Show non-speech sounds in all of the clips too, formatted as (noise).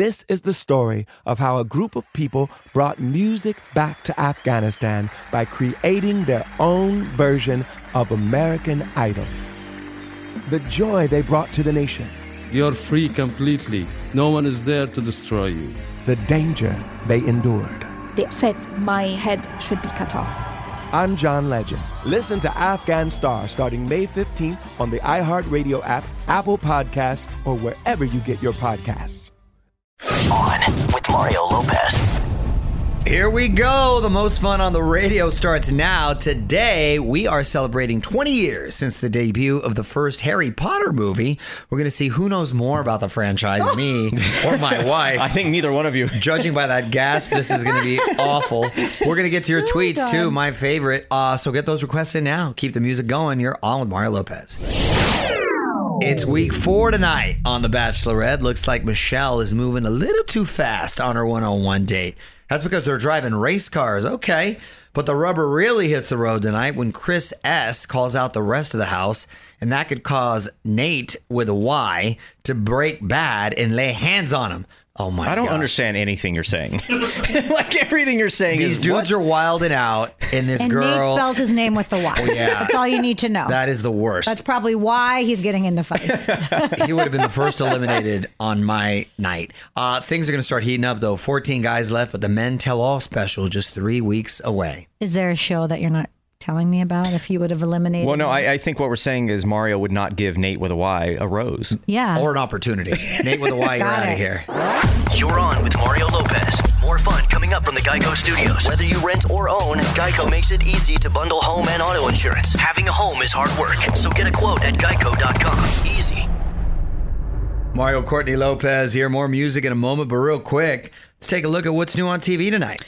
This is the story of how a group of people brought music back to Afghanistan by creating their own version of American Idol. The joy they brought to the nation, You're free completely. No one is there to destroy you. the danger they endured. They said my head should be cut off. I'm John Legend. Listen to Afghan Star starting May 15th on the iHeartRadio app, Apple Podcasts, or wherever you get your podcasts. On with Mario Lopez. Here we go. The most fun on the radio starts now. Today, we are celebrating 20 years since the debut of the first Harry Potter movie. We're going to see who knows more about the franchise, me (laughs) or my wife. I think neither one of you. (laughs) Judging by that gasp, this is going to be (laughs) awful. We're going to get to your tweets too, my favorite. Uh, so get those requests in now. Keep the music going. You're on with Mario Lopez. It's week four tonight on The Bachelorette. Looks like Michelle is moving a little too fast on her one on one date. That's because they're driving race cars. Okay. But the rubber really hits the road tonight when Chris S calls out the rest of the house, and that could cause Nate with a Y to break bad and lay hands on him. Oh my god. I don't gosh. understand anything you're saying. (laughs) (laughs) like everything you're saying These is dudes what? are wilding out, and this And girl. Nate spells his name with the Y. (laughs) yeah. That's all you need to know. that is the worst. That's probably why he's getting into fights. he would have been the first eliminated on my night. Uh, things are going to start heating up, though. 14 guys left, but the Men Tell All special just three weeks away. Is there a show that you're not telling me about if you would have eliminated? Well, no. I, I think what we're saying is Mario would not give Nate with a Y a rose. yeah. Or an opportunity. (laughs) Nate with a Y, you're out of here. You're on with Mario Lopez. More fun coming up from the Geico Studios. Whether you rent or own, Geico makes it easy to bundle home and auto insurance. Having a home is hard work, so get a quote at geico.com. Easy. Mario Courtney Lopez here. More music in a moment, but real quick, let's take a look at what's new on TV tonight.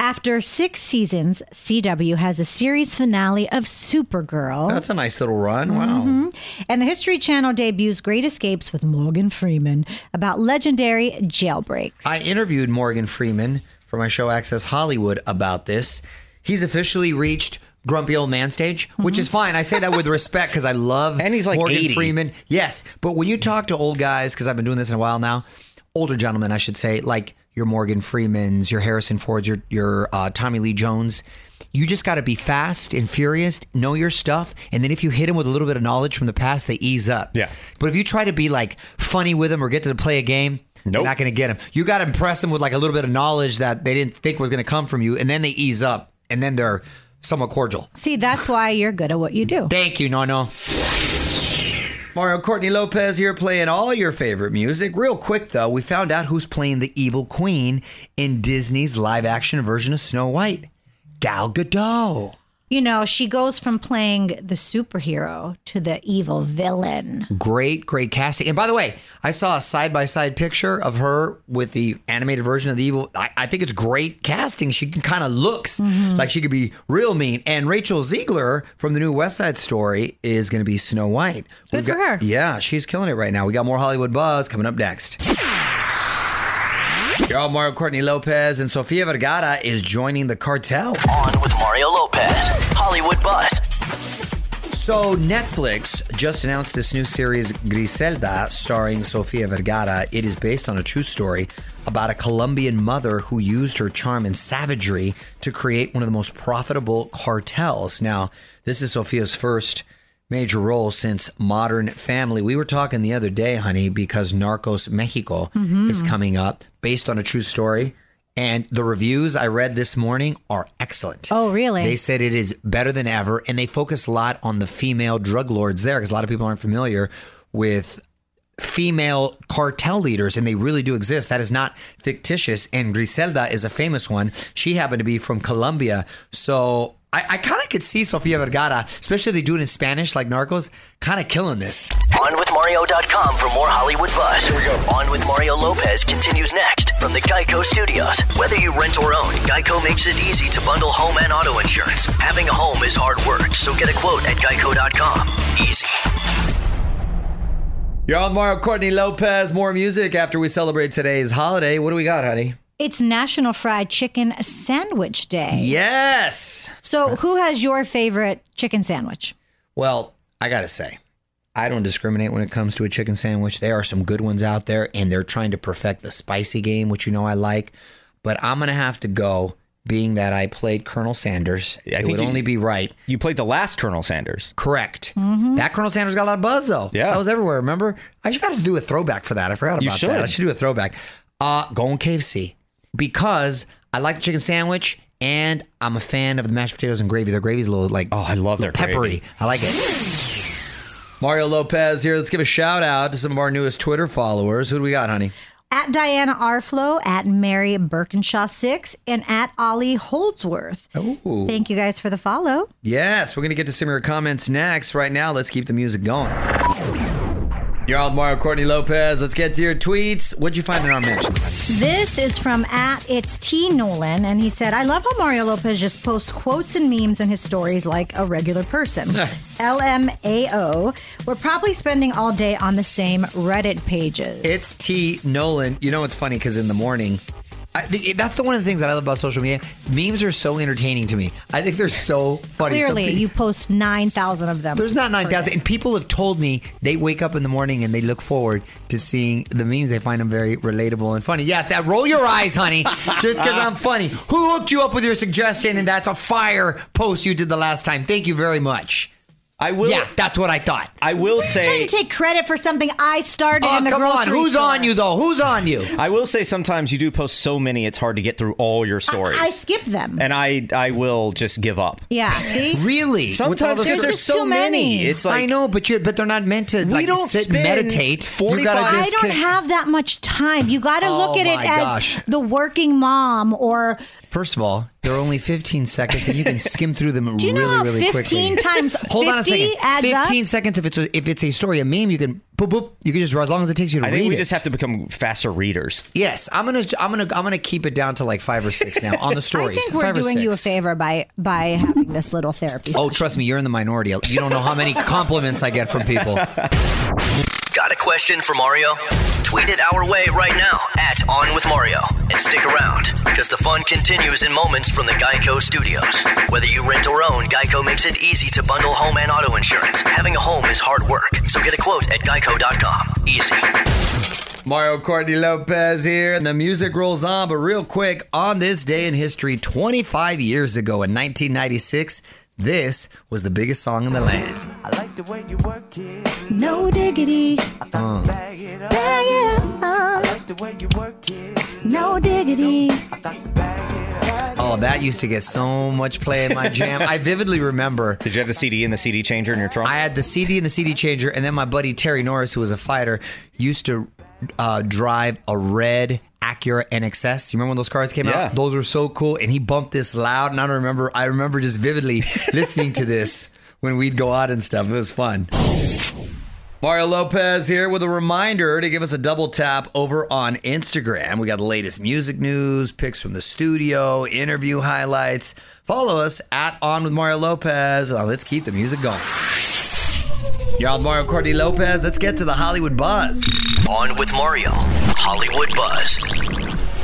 After six seasons, CW has a series finale of Supergirl. That's a nice little run. Wow. Mm-hmm. And the History Channel debuts Great Escapes with Morgan Freeman about legendary jailbreaks. I interviewed Morgan Freeman for my show Access Hollywood about this. He's officially reached grumpy old man stage, which is mm-hmm. fine. I say that with respect because I love (laughs) And he's like Morgan 80. Freeman. Yes, but when you talk to old guys, because I've been doing this in a while now, older gentlemen, I should say, like your Morgan Freemans, your Harrison Fords, your your uh, Tommy Lee Jones. You just got to be fast and furious, know your stuff, and then if you hit them with a little bit of knowledge from the past, they ease up. Yeah. But if you try to be like funny with them or get to play a game, you're not going to get them. You got to impress them with like a little bit of knowledge that they didn't think was going to come from you, and then they ease up, and then they're somewhat cordial. See, that's why you're good at what you do. Thank you, Nono. Mario Courtney Lopez here playing all your favorite music. Real quick though, we found out who's playing the evil queen in Disney's live action version of Snow White. Gal Gadot. You know, she goes from playing the superhero to the evil villain. Great, great casting. And by the way, I saw a side by side picture of her with the animated version of the evil. I, I think it's great casting. She can kind of looks mm-hmm. like she could be real mean. And Rachel Zegler from the new West Side Story is going to be Snow White. Good for got- her. Yeah, she's killing it right now. We got more Hollywood buzz coming up next. Y'all, Mario Courtney Lopez and Sofia Vergara is joining the cartel. On with Mario Lopez. Hollywood Buzz. So Netflix just announced this new series Griselda starring Sofia Vergara. It is based on a true story about a Colombian mother who used her charm and savagery to create one of the most profitable cartels. Now, this is Sofia's first major role since Modern Family. We were talking the other day, honey, because Narcos Mexico is mm-hmm. coming up based on a true story. And the reviews I read this morning are excellent. Oh, really? They said it is better than ever, and they focus a lot on the female drug lords there because a lot of people aren't familiar with female cartel leaders, and they really do exist. That is not fictitious. And Griselda is a famous one. She happened to be from Colombia, so. I, I kind of could see Sofia Vergara, especially if they do it in Spanish like Narcos, kind of killing this. OnWithMario.com for more Hollywood buzz. Here we go. On with Mario Lopez continues next from the Geico Studios. Whether you rent or own, Geico makes it easy to bundle home and auto insurance. Having a home is hard work, so get a quote at Geico.com. Easy. You're on Mario Courtney Lopez. More music after we celebrate today's holiday. What do we got, honey? It's National Fried Chicken Sandwich Day. Yes. So, who has your favorite chicken sandwich? Well, I got to say, I don't discriminate when it comes to a chicken sandwich. There are some good ones out there, and they're trying to perfect the spicy game, which you know I like. But I'm going to have to go, being that I played Colonel Sanders. I it think would you- only be right. You played the last Colonel Sanders. Correct. That Colonel Sanders got a lot of buzz, though. Yeah. That was everywhere, remember? I just got to do a throwback for that. I forgot about You about should. that. I should do a throwback. Uh, going KFC because I like the chicken sandwich and I'm a fan of the mashed potatoes and gravy. Their gravy's a little like Oh, I love their peppery. gravy. I like it. Mario Lopez here. Let's give a shout out to some of our newest Twitter followers. Who do we got, honey? At Diana Arflo, at Mary Birkinshaw6, and at Ollie Holdsworth. Ooh. Thank you guys for the follow. Yes, we're going to get to some of your comments next. Right now, let's keep the music going. You're on with Mario Courtney Lopez. Let's get to your tweets. What'd you find in our mentions? This is from at It's T Nolan, and he said, I love how Mario Lopez just posts quotes and memes in his stories like a regular person. (laughs) LMAO. We're probably spending all day on the same Reddit pages. It's T Nolan. You know, it's funny because in the morning, I, that's the one of the things that I love about social media. Memes are so entertaining to me. I think they're so funny. Clearly, Something- you post 9,000 of them. There's not nine thousand, and people have told me they wake up in the morning and they look forward to seeing the memes. They find them very relatable and funny. Yeah, that roll your eyes, honey, (laughs) just because I'm funny. Who hooked you up with your suggestion? And that's a fire post you did the last time. Thank you very much. I will. Yeah, that's what I thought. I will say. trying say. to take credit for something I started Oh, in the come grocery on, who's store. on you though? Who's on you? I will say sometimes you do post so many it's hard to get through all your stories. I skip them. and I I will just give up. yeah, see? (laughs) Really? Sometimes because There's there's just so too many. It's like I know, but you but they're not meant to We like don't sit and spend meditate. You 45 gotta I don't kick- have that much time. You got to Oh look at it my as the working mom or First of all, they're only 15 seconds, and you can skim through them (laughs) Do you know really, how really 15 quickly. times (laughs) Hold on a 50 second. adds up? 15 seconds. If it's a, if it's a story, a meme, you can boop boop. You can just as long as it takes you to I read think we it. just have to become faster readers. Yes, I'm gonna I'm gonna I'm gonna keep it down to like five or six now on the (laughs) I stories. think we're Five or doing you a favor by by having this little therapy. Oh, trust me, you're in the minority. You don't know how many compliments I get from people. Got a question for Mario? Tweet it our way right now at On With Mario. And stick around, because the fun continues in moments from the Geico Studios. Whether you rent or own, Geico makes it easy to bundle home and auto insurance. Having a home is hard work, so get a quote at geico.com. Easy. Mario Courtney Lopez here, and the music rolls on. But real quick, on this day in history, 25 years ago in 1996, this was the biggest song in the land. I like the way you work it. No diggity. Uh. Bag it up. Bag it up. I like the way you work it. No diggity. Oh, that used to get so much play in my jam. I vividly remember (laughs) Did you have the CD and the CD changer in your trunk? I had the CD and the CD changer, and then my buddy Terry Norris, who was a fighter, used to uh, drive a red Acura NXS. You remember when those cars came Yeah. out? Those were so cool, and he bumped this loud. And I don't remember. I remember just vividly (laughs) listening to this when we'd go out and stuff. It was fun. Mario Lopez here with a reminder to give us a double tap over on Instagram. We got the latest music news, pics from the studio, interview highlights. Follow us at On with Mario Lopez. Uh, let's keep the music going. Y'all, Mario Courtney Lopez. Let's get to the Hollywood buzz. On with Mario. Hollywood Buzz.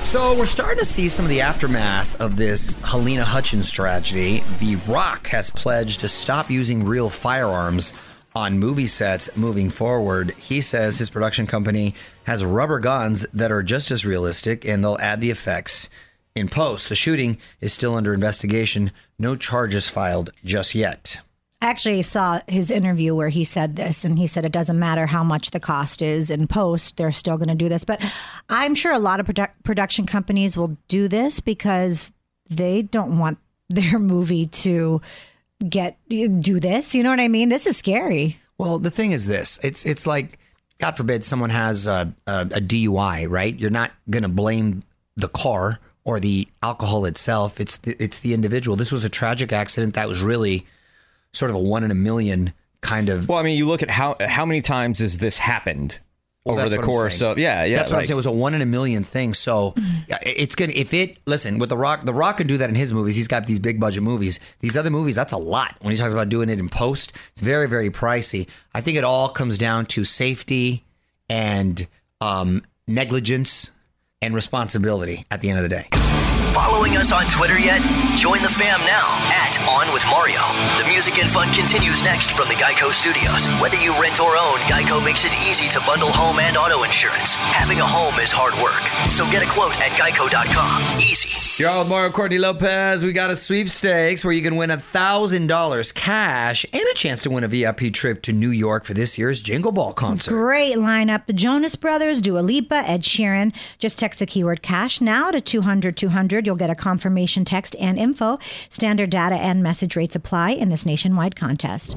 So we're starting to see some of the aftermath of this Halyna Hutchins tragedy. The Rock has pledged to stop using real firearms on movie sets moving forward. He says his production company has rubber guns that are just as realistic and they'll add the effects in post. The shooting is still under investigation. No charges filed just yet. I actually saw his interview where he said this, and he said it doesn't matter how much the cost is in post, they're still going to do this. But I'm sure a lot of produ- production companies will do this because they don't want (laughs) their movie to get do this. You know what I mean? This is scary. Well, the thing is this: it's it's like, God forbid, someone has a, a, a DUI, right? You're not going to blame the car or the alcohol itself. It's the, it's the individual. This was a tragic accident that was really sort of a one in a million kind of. Well, I mean, you look at how how many times has this happened Well, over the course of yeah, yeah. That's what I'm saying. It was a one in a million thing. So it's gonna if it listen with the Rock. The Rock can do that in his movies. He's got these big budget movies. These other movies, that's a lot. When he talks about doing it in post, it's very very pricey. I think it all comes down to safety and um, negligence and responsibility at the end of the day. Following us on Twitter yet? Join the fam now at On With Mario. The music and fun continues next from the Geico Studios. Whether you rent or own, Geico makes it easy to bundle home and auto insurance. Having a home is hard work, so get a quote at geico.com. Easy. You're all Mario Courtney Lopez. We got a sweepstakes where you can win $1,000 cash and a chance to win a VIP trip to New York for this year's Jingle Ball concert. Great lineup. The Jonas Brothers, Dua Lipa, Ed Sheeran. Just text the keyword cash now to 200 200. You'll get a confirmation text and info. Standard data and message rates apply in this nationwide contest.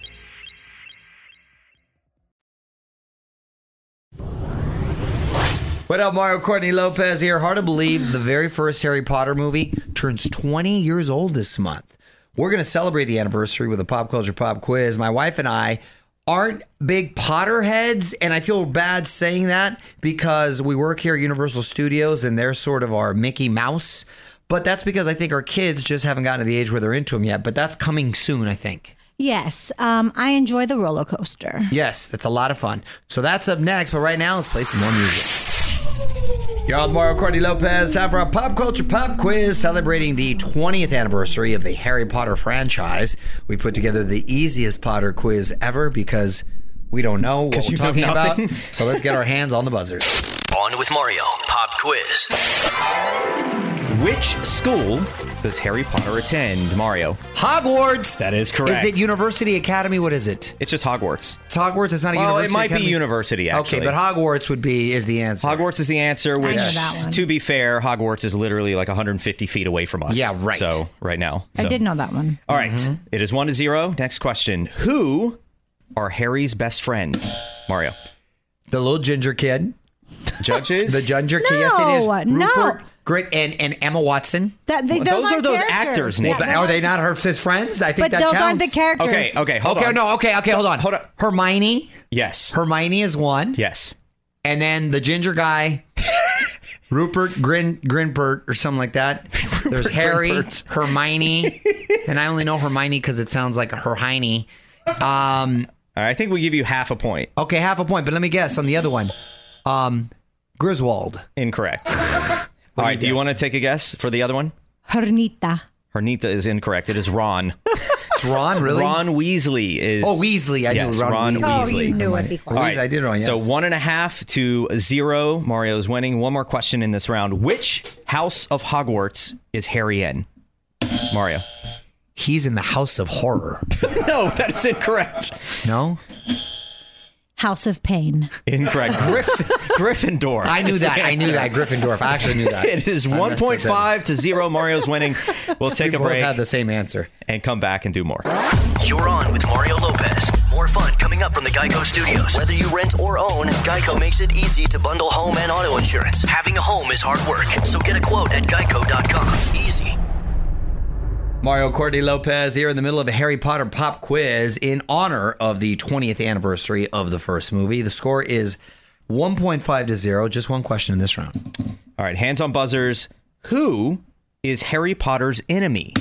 What up, Mario Courtney Lopez here. Hard to believe the very first Harry Potter movie turns 20 years old this month. We're going to celebrate the anniversary with a pop culture pop quiz. My wife and I aren't big Potter heads, and I feel bad saying that because we work here at Universal Studios and they're sort of our Mickey Mouse. But that's because I think our kids just haven't gotten to the age where they're into them yet. But that's coming soon, I think. Yes, um, I enjoy the roller coaster. Yes, that's a lot of fun. So that's up next, but right now let's play some more music. You're on Mario Courtney Lopez. Time for a pop culture pop quiz celebrating the 20th anniversary of the Harry Potter franchise. We put together the easiest Potter quiz ever because we don't know what we're talking about. So let's get our hands on the buzzers. On with Mario. Pop quiz. Which school does Harry Potter attend, Mario? Hogwarts. That is correct. Is it University Academy? What is it? It's just Hogwarts. It's Hogwarts. It's not a Well, university. it might academy? be university, actually. Okay, but Hogwarts would be is the answer. Hogwarts is the answer, which, know to be fair, Hogwarts is literally like 150 feet away from us. Yeah, right. So, right now. I did know that one. All right. Mm-hmm. It is one to zero. Next question. Who are Harry's best friends? Mario. The little ginger kid. Judges? (laughs) The ginger kid. Yes, it is. No, no. Rupert Grit and, and Emma Watson. That they, those, those aren't those characters. actors, Yeah, Nick. Are they not her his friends? I think But that those counts. aren't the characters. okay, okay, hold okay, on. no, okay, okay, hold on. hold on. Hermione. Yes. Hermione is one. yes. And then the ginger guy, (laughs) Rupert Grin Grinpert or something like that. (laughs) There's Harry, Grinpert. Hermione, (laughs) and I only know Hermione because it sounds like Hermione. Um, All right, I think we give you half a point. okay, half a point, but let me guess on the other one. Um, Griswold. Incorrect. All right, do you guess? want to take a guess for the other one? Hernita. Hernita is incorrect. It is Ron. (laughs) It's Ron, really? Ron Weasley is. Oh, Weasley. I yes, knew Ron, Ron Weasley. Oh, you knew it before. All right. I did Ron, yes. So one and a half to zero. Mario's winning. One more question in this round. Which house of Hogwarts is Harry in? Mario. He's in the House of Horror. (laughs) no, that is incorrect. No? House of Pain. Incorrect. Griff- (laughs) Gryffindor. I knew that. I knew that. Gryffindor. I actually knew that. (laughs) It is I messed up 1.5 to 0. Mario's winning. We'll (laughs) take We a both break had the same answer. and come back and do more. You're on with Mario Lopez. More fun coming up from the Geico Studios. Whether you rent or own, Geico makes it easy to bundle home and auto insurance. Having a home is hard work, so get a quote at geico.com. Easy. Mario Courtney Lopez here in the middle of a Harry Potter pop quiz in honor of the 20th anniversary of the first movie. The score is 1.5 to 0. Just one question in this round. All right, hands on buzzers. Who is Harry Potter's enemy?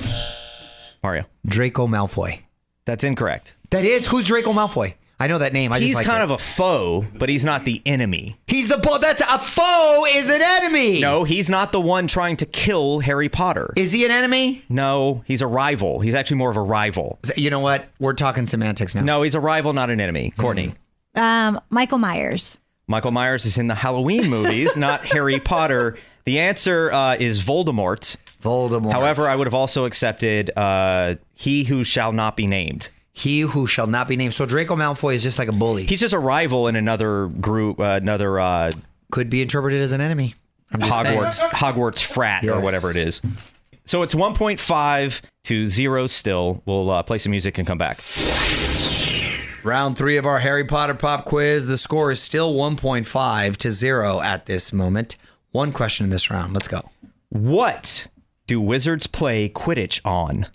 Mario. Draco Malfoy. That's incorrect. That is who's Draco Malfoy? I know that name. I he's just like kind it. of a foe, but he's not the enemy. He's the bo- that's a foe is an enemy. No, he's not the one trying to kill Harry Potter. Is he an enemy? no, he's a rival. He's actually more of a rival. You know what? We're talking semantics now. No, he's a rival, not an enemy. Courtney. Um, Michael Myers. Michael Myers is in the Halloween movies, (laughs) not Harry Potter. The answer uh, is Voldemort. Voldemort. However, I would have also accepted uh, He Who Shall Not Be Named. He who shall not be named. So Draco Malfoy is just like a bully. He's just a rival in another group, uh, another uh, could be interpreted as an enemy. I'm just Hogwarts saying. Hogwarts frat or whatever it is. So it's 1.5 to 0 still. We'll uh, play some music and come back. Round three of our Harry Potter pop quiz. The score is still 1.5 to 0 at this moment. One question in this round. Let's go. What do wizards play Quidditch on?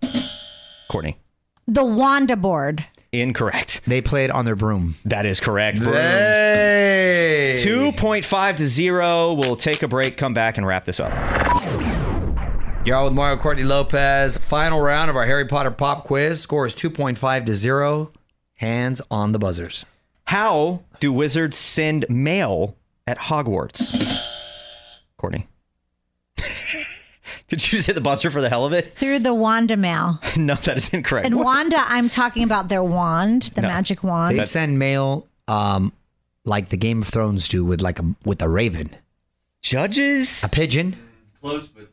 Courtney. The Wanda board. Incorrect. They played on their broom. That is correct. Brooms. Hey! 2.5 to 0. We'll take a break, come back, and wrap this up. You're on with Mario Courtney Lopez. Final round of our Harry Potter pop quiz. Score is 2.5 to 0. Hands on the buzzers. How do wizards send mail at Hogwarts? Courtney. (laughs) (laughs) Did you just hit the buzzer for the hell of it? Through the Wanda mail. (laughs) No, that is incorrect. And Wanda, I'm talking about their wand, the No. magic wand. They send mail um, like the Game of Thrones do with like a with a raven. Judges? A pigeon? Close, but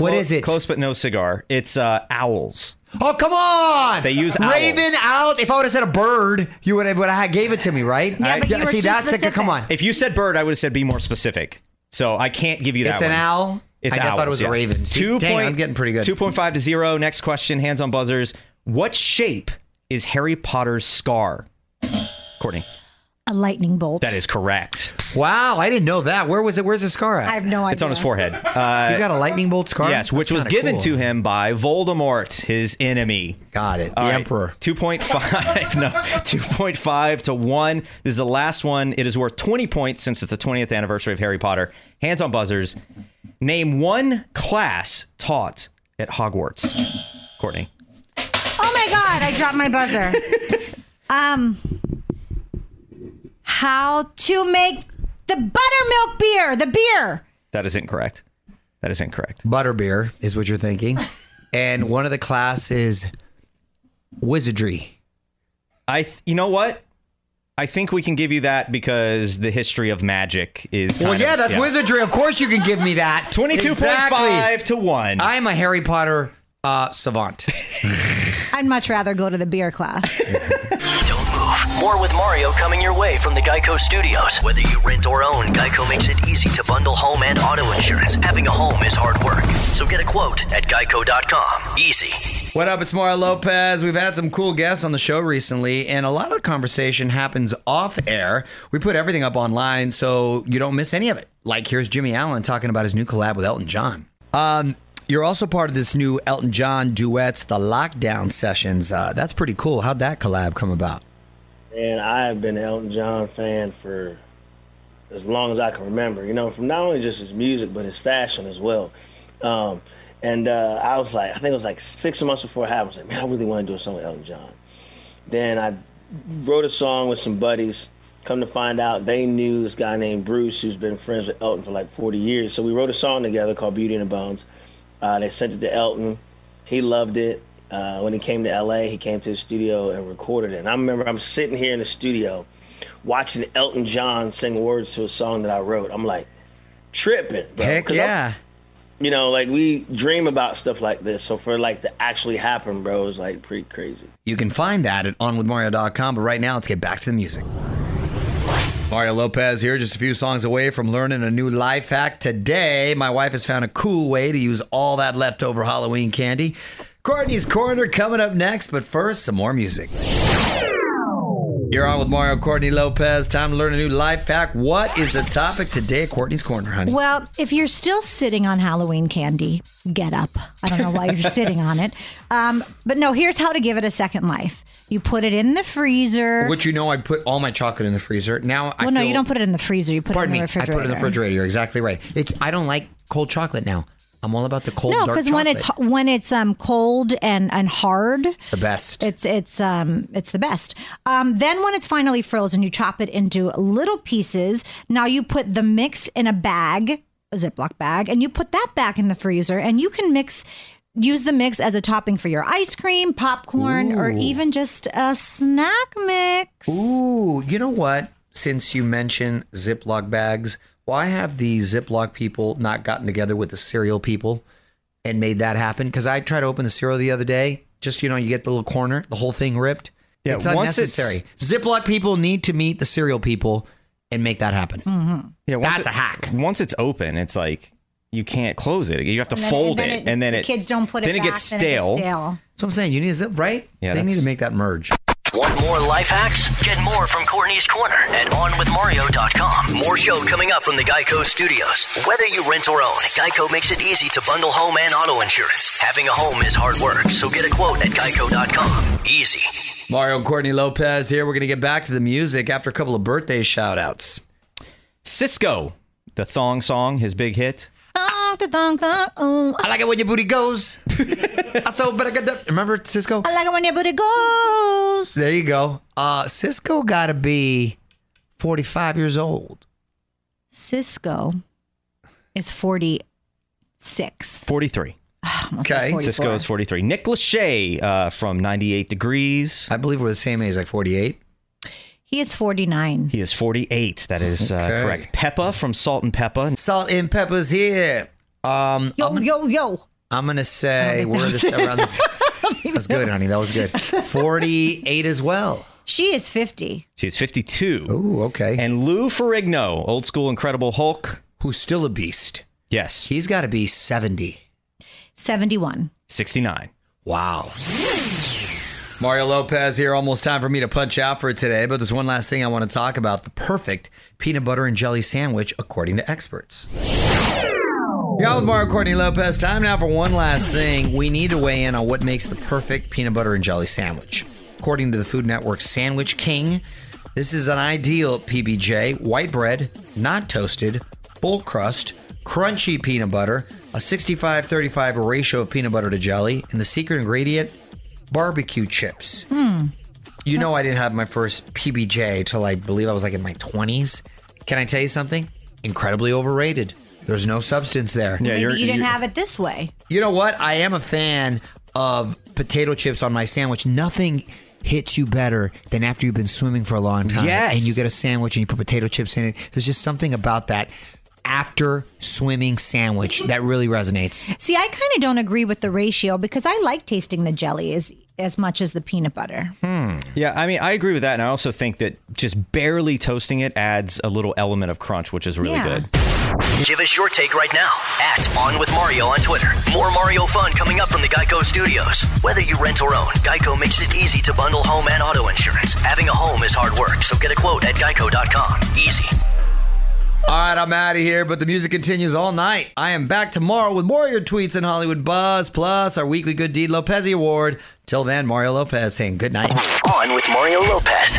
What is it? Close but no cigar. It's uh, owls. Oh come on! They use Raven owls. out. If I would have said a bird, you would have, would have gave it to me, right? Yeah, but you were see too that's like a, come on. If you said bird, I would have said be more specific. So I can't give you that It's an one. owl. It's I owls, thought it was a yes. raven. See, Two dang, point- I'm getting pretty good. 2.5 to 0. Next question, hands on buzzers. What shape is Harry Potter's scar? Courtney. A lightning bolt. That is correct. Wow, I didn't know that. Where was it? Where's the scar at? I have no idea. It's on his forehead. Uh, He's got a lightning bolt scar. yes, which That's was given cool. to him by Voldemort, his enemy. Got it. The All right, emperor. 2.5. (laughs) No, 2.5 to 1. This is the last one. It is worth 20 points since it's the 20th anniversary of Harry Potter. Hands on buzzers. Name one class taught at Hogwarts. Courtney. Oh my god, I dropped my buzzer. (laughs) um, how to make the buttermilk beer? The beer. That is incorrect. That is incorrect. Butterbeer is what you're thinking. and one of the class is wizardry. I, th- you know what? I think we can give you that because the history of magic is. Well, yeah, of- that's wizardry. Of course, you can give me that. 22.5 to 1. I'm a Harry Potter uh, savant. (laughs) I'd much rather go to the beer class. (laughs) More with Mario coming your way from the Geico Studios. Whether you rent or own, Geico makes it easy to bundle home and auto insurance. Having a home is hard work. So get a quote at geico.com. Easy. What up? It's Mario Lopez. We've had some cool guests on the show recently, and a lot of the conversation happens off air. We put everything up online so you don't miss any of it. Like here's Jimmy Allen talking about his new collab with Elton John. Um, you're also part of this new Elton John duets, the Lockdown Sessions. Uh, that's pretty cool. How'd that collab come about? And I have been an Elton John fan for as long as I can remember. You know, from not only just his music, but his fashion as well. Um, and uh, I was like, I think it was like six months before it happened. I was like, man, I really want to do a song with Elton John. Then I wrote a song with some buddies. Come to find out, they knew this guy named Bruce, who's been friends with Elton for like 40 years. So we wrote a song together called Beauty and the Bones. Uh, they sent it to Elton. He loved it. Uh, when he came to LA, he came to the studio and recorded it. And I remember I'm sitting here in the studio watching Elton John sing words to a song that I wrote. I'm like tripping. Bro. Heck 'Cause I'm- yeah. you know, like we dream about stuff like this. So for like to actually happen, bro, is like pretty crazy. You can find that at onwithmario.com. But right now, let's get back to the music. Mario Lopez here, just a few songs away from learning a new life hack. Today, my wife has found a cool way to use all that leftover Halloween candy. Courtney's Corner coming up next, but first, some more music. You're on with Mario Courtney Lopez. Time to learn a new life hack. What is the topic today at Courtney's Corner, honey? Well, if you're still sitting on Halloween candy, get up. I don't know why you're (laughs) sitting on it. Um, but no, here's how to give it a second life. You put it in the freezer. Which you know, I put all my chocolate in the freezer. Now, I well, no, feel- you don't put it in the freezer. You put it in the refrigerator. Me, I put it in the refrigerator. You're exactly right. It's, I don't like cold chocolate now. I'm all about the cold No, because when it's when it's um cold and and hard, the best. it's it's um it's the best. Um, then when it's finally frozen, you chop it into little pieces. Now you put the mix in a bag, a Ziploc bag, and you put that back in the freezer, and you can mix. Use the mix as a topping for your ice cream, popcorn, or even just a snack mix. Ooh, you know what? Since you mentioned Ziploc bags, why have the Ziploc people not gotten together with the cereal people and made that happen? Because I tried to open the cereal the other day. Just you know, you get the little corner, the whole thing ripped. Yeah, it's once it's- unnecessary. Ziploc people need to meet the cereal people and make that happen. Mm-hmm. Yeah, That's it- a hack. Once it's open, it's like you can't close it. You have to then- fold and then it, and then the it kids don't put it then it back, gets then stale. stale. So I'm saying you need a zip, right? Yeah, they need to make that merge. Want more life hacks? Get more from Courtney's Corner at OnWithMario.com. More show coming up from the Geico Studios. Whether you rent or own, Geico makes it easy to bundle home and auto insurance. Having a home is hard work, so get a quote at Geico.com. Easy. Mario and Courtney Lopez here. We're going to get back to the music after a couple of birthday shout outs. Sisqo, the thong song, his big hit. Thong, da, thong, thong, oh. I like it when your booty goes. (laughs) I so better get that. Remember Sisqo? I like it when your booty goes. There you go. Uh, Sisqo got to be 45 years old. Sisqo is 46. 43. Okay. Sisqo is 43. Nick Lachey uh, from 98 Degrees. I believe we're the same age, like 48. He is 49. He is 48. That is uh, Okay. correct. Pepa from Salt and Pepa. Salt and Pepa's here. Um, Yo, yo, yo. I'm going to say we're this around (laughs) this. That's good, honey. That was good. (laughs) 48 as well. She is 50. She's 52. Ooh, okay. And Lou Ferrigno, old school Incredible Hulk. Who's still a beast. Yes, He's got to be 70. 71. 69. Wow. Mario Lopez here. Almost time for me to punch out for today, but there's one last thing I want to talk about the perfect peanut butter and jelly sandwich, according to experts. Yeah, with Mario Courtney Lopez. Time now for one last thing. We need to weigh in on what makes the perfect peanut butter and jelly sandwich. According to the Food Network Sandwich King, this is an ideal PBJ white bread, not toasted, full crust, crunchy peanut butter, a 65 35 ratio of peanut butter to jelly, and the secret ingredient barbecue chips. Hmm. You know, I didn't have my first PBJ till I believe I was like in my 20s. Can I tell you something? Incredibly overrated. There's no substance there. Maybe you didn't have it this way. You know what? I am a fan of potato chips on my sandwich. Nothing hits you better than after you've been swimming for a long time Yes. and you get a sandwich and you put potato chips in it. There's just something about that after swimming sandwich that really resonates. See, I kind of don't agree with the ratio because I like tasting the jelly as as much as the peanut butter. Hmm. Yeah, I mean, I agree with that, and I also think that just barely toasting it adds a little element of crunch, which is really Yeah. good. Give us your take right now at On With Mario on Twitter. More Mario fun coming up from the Geico Studios. Whether you rent or own, Geico makes it easy to bundle home and auto insurance. Having a home is hard work, so get a quote at geico.com. Easy. All right, I'm out of here, but the music continues all night. I am back tomorrow with more of your tweets and Hollywood Buzz, plus our weekly Good Deed Lopez Award. Till then, Mario Lopez saying good night. On with Mario Lopez.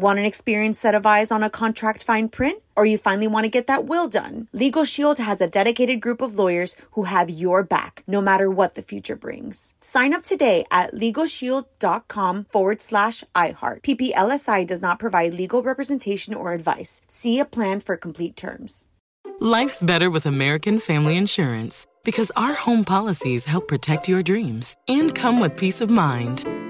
Want an experienced set of eyes on a contract fine print? Or you finally want to get that will done? Legal Shield has a dedicated group of lawyers who have your back, no matter what the future brings. Sign up today at LegalShield.com forward slash iHeart. PPLSI does not provide legal representation or advice. See a plan for complete terms. Life's better with American Family Insurance because our home policies help protect your dreams and come with peace of mind.